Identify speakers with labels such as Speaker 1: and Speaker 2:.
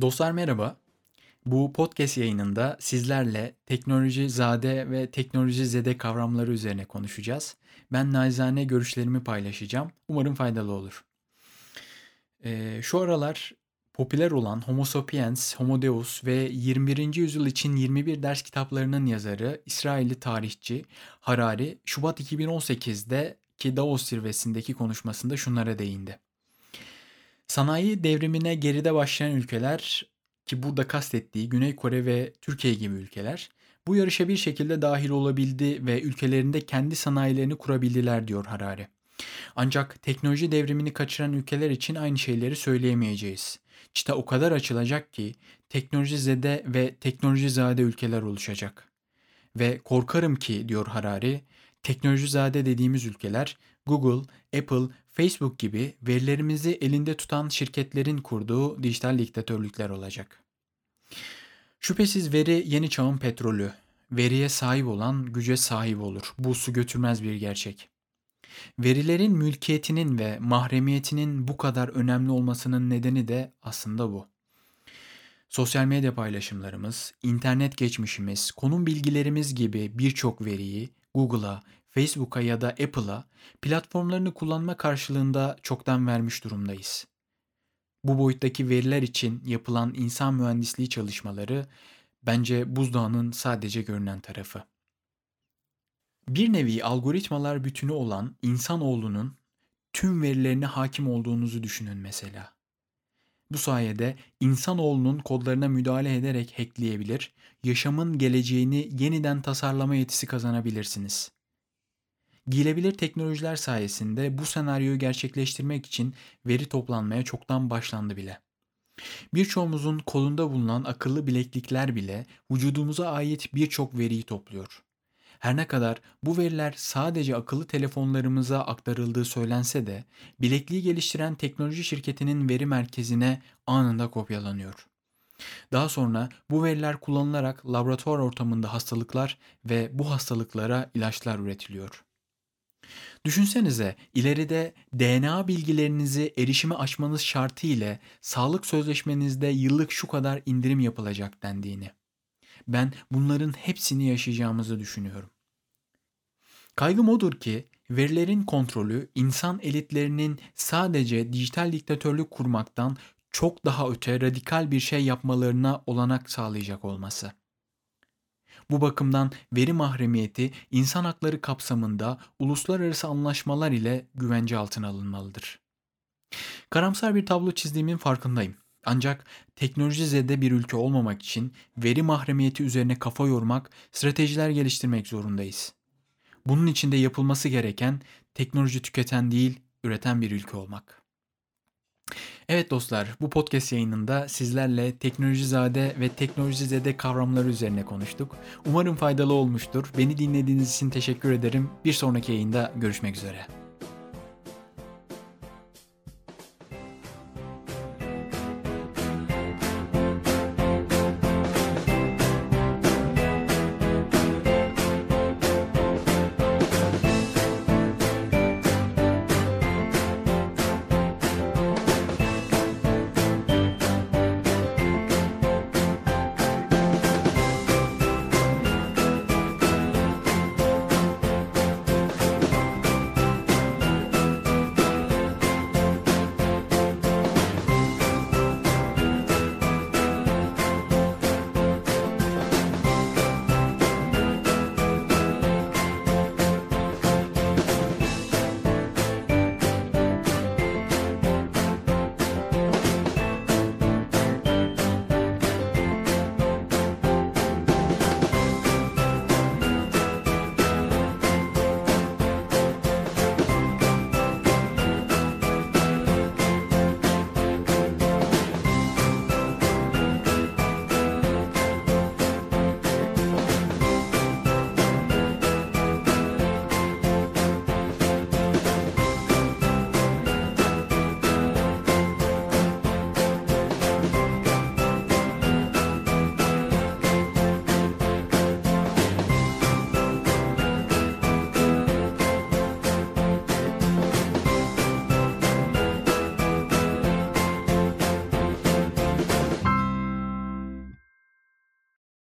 Speaker 1: Dostlar merhaba. Bu podcast yayınında sizlerle teknoloji zade ve teknoloji zede kavramları üzerine konuşacağız. Ben naizane görüşlerimi paylaşacağım. Umarım faydalı olur. Ee, şu aralar popüler olan Homo sapiens, Homo deus ve 21. yüzyıl için 21 ders kitaplarının yazarı İsrailli tarihçi Harari, Şubat 2018'de ki Davos zirvesindeki konuşmasında şunlara değindi. Sanayi devrimine geride başlayan ülkeler ki burada kastettiği Güney Kore ve Türkiye gibi ülkeler bu yarışa bir şekilde dahil olabildi ve ülkelerinde kendi sanayilerini kurabildiler diyor Harari. Ancak teknoloji devrimini kaçıran ülkeler için aynı şeyleri söyleyemeyeceğiz. Çıta o kadar açılacak ki teknoloji zede ve teknoloji zade ülkeler oluşacak. Ve korkarım ki diyor Harari, teknoloji zade dediğimiz ülkeler Google, Apple, Facebook gibi verilerimizi elinde tutan şirketlerin kurduğu dijital diktatörlükler olacak. Şüphesiz veri yeni çağın petrolü. Veriye sahip olan güce sahip olur. Bu su götürmez bir gerçek. Verilerin mülkiyetinin ve mahremiyetinin bu kadar önemli olmasının nedeni de aslında bu. Sosyal medya paylaşımlarımız, internet geçmişimiz, konum bilgilerimiz gibi birçok veriyi Google'a, Facebook'a ya da Apple'a platformlarını kullanma karşılığında çoktan vermiş durumdayız. Bu boyuttaki veriler için yapılan insan mühendisliği çalışmaları bence buzdağının sadece görünen tarafı. Bir nevi algoritmalar bütünü olan insanoğlunun tüm verilerine hakim olduğunuzu düşünün mesela. Bu sayede insanoğlunun kodlarına müdahale ederek hackleyebilir, yaşamın geleceğini yeniden tasarlama yetisi kazanabilirsiniz. Giyilebilir teknolojiler sayesinde bu senaryoyu gerçekleştirmek için veri toplanmaya çoktan başlandı bile. Birçoğumuzun kolunda bulunan akıllı bileklikler bile vücudumuza ait birçok veriyi topluyor. Her ne kadar bu veriler sadece akıllı telefonlarımıza aktarıldığı söylense de bilekliği geliştiren teknoloji şirketinin veri merkezine anında kopyalanıyor. Daha sonra bu veriler kullanılarak laboratuvar ortamında hastalıklar ve bu hastalıklara ilaçlar üretiliyor. Düşünsenize ileride DNA bilgilerinizi erişime açmanız şartı ile sağlık sözleşmenizde yıllık şu kadar indirim yapılacak dendiğini. Ben bunların hepsini yaşayacağımızı düşünüyorum. Kaygım odur ki verilerin kontrolü insan elitlerinin sadece dijital diktatörlük kurmaktan çok daha öte radikal bir şey yapmalarına olanak sağlayacak olması. Bu bakımdan veri mahremiyeti insan hakları kapsamında uluslararası anlaşmalar ile güvence altına alınmalıdır. Karamsar bir tablo çizdiğimin farkındayım. Ancak teknoloji zede bir ülke olmamak için veri mahremiyeti üzerine kafa yormak, stratejiler geliştirmek zorundayız. Bunun için de yapılması gereken teknoloji tüketen değil, üreten bir ülke olmak. Evet dostlar, bu podcast yayınında sizlerle teknolojizade ve teknolojizede kavramları üzerine konuştuk. Umarım faydalı olmuştur. Beni dinlediğiniz için teşekkür ederim. Bir sonraki yayında görüşmek üzere.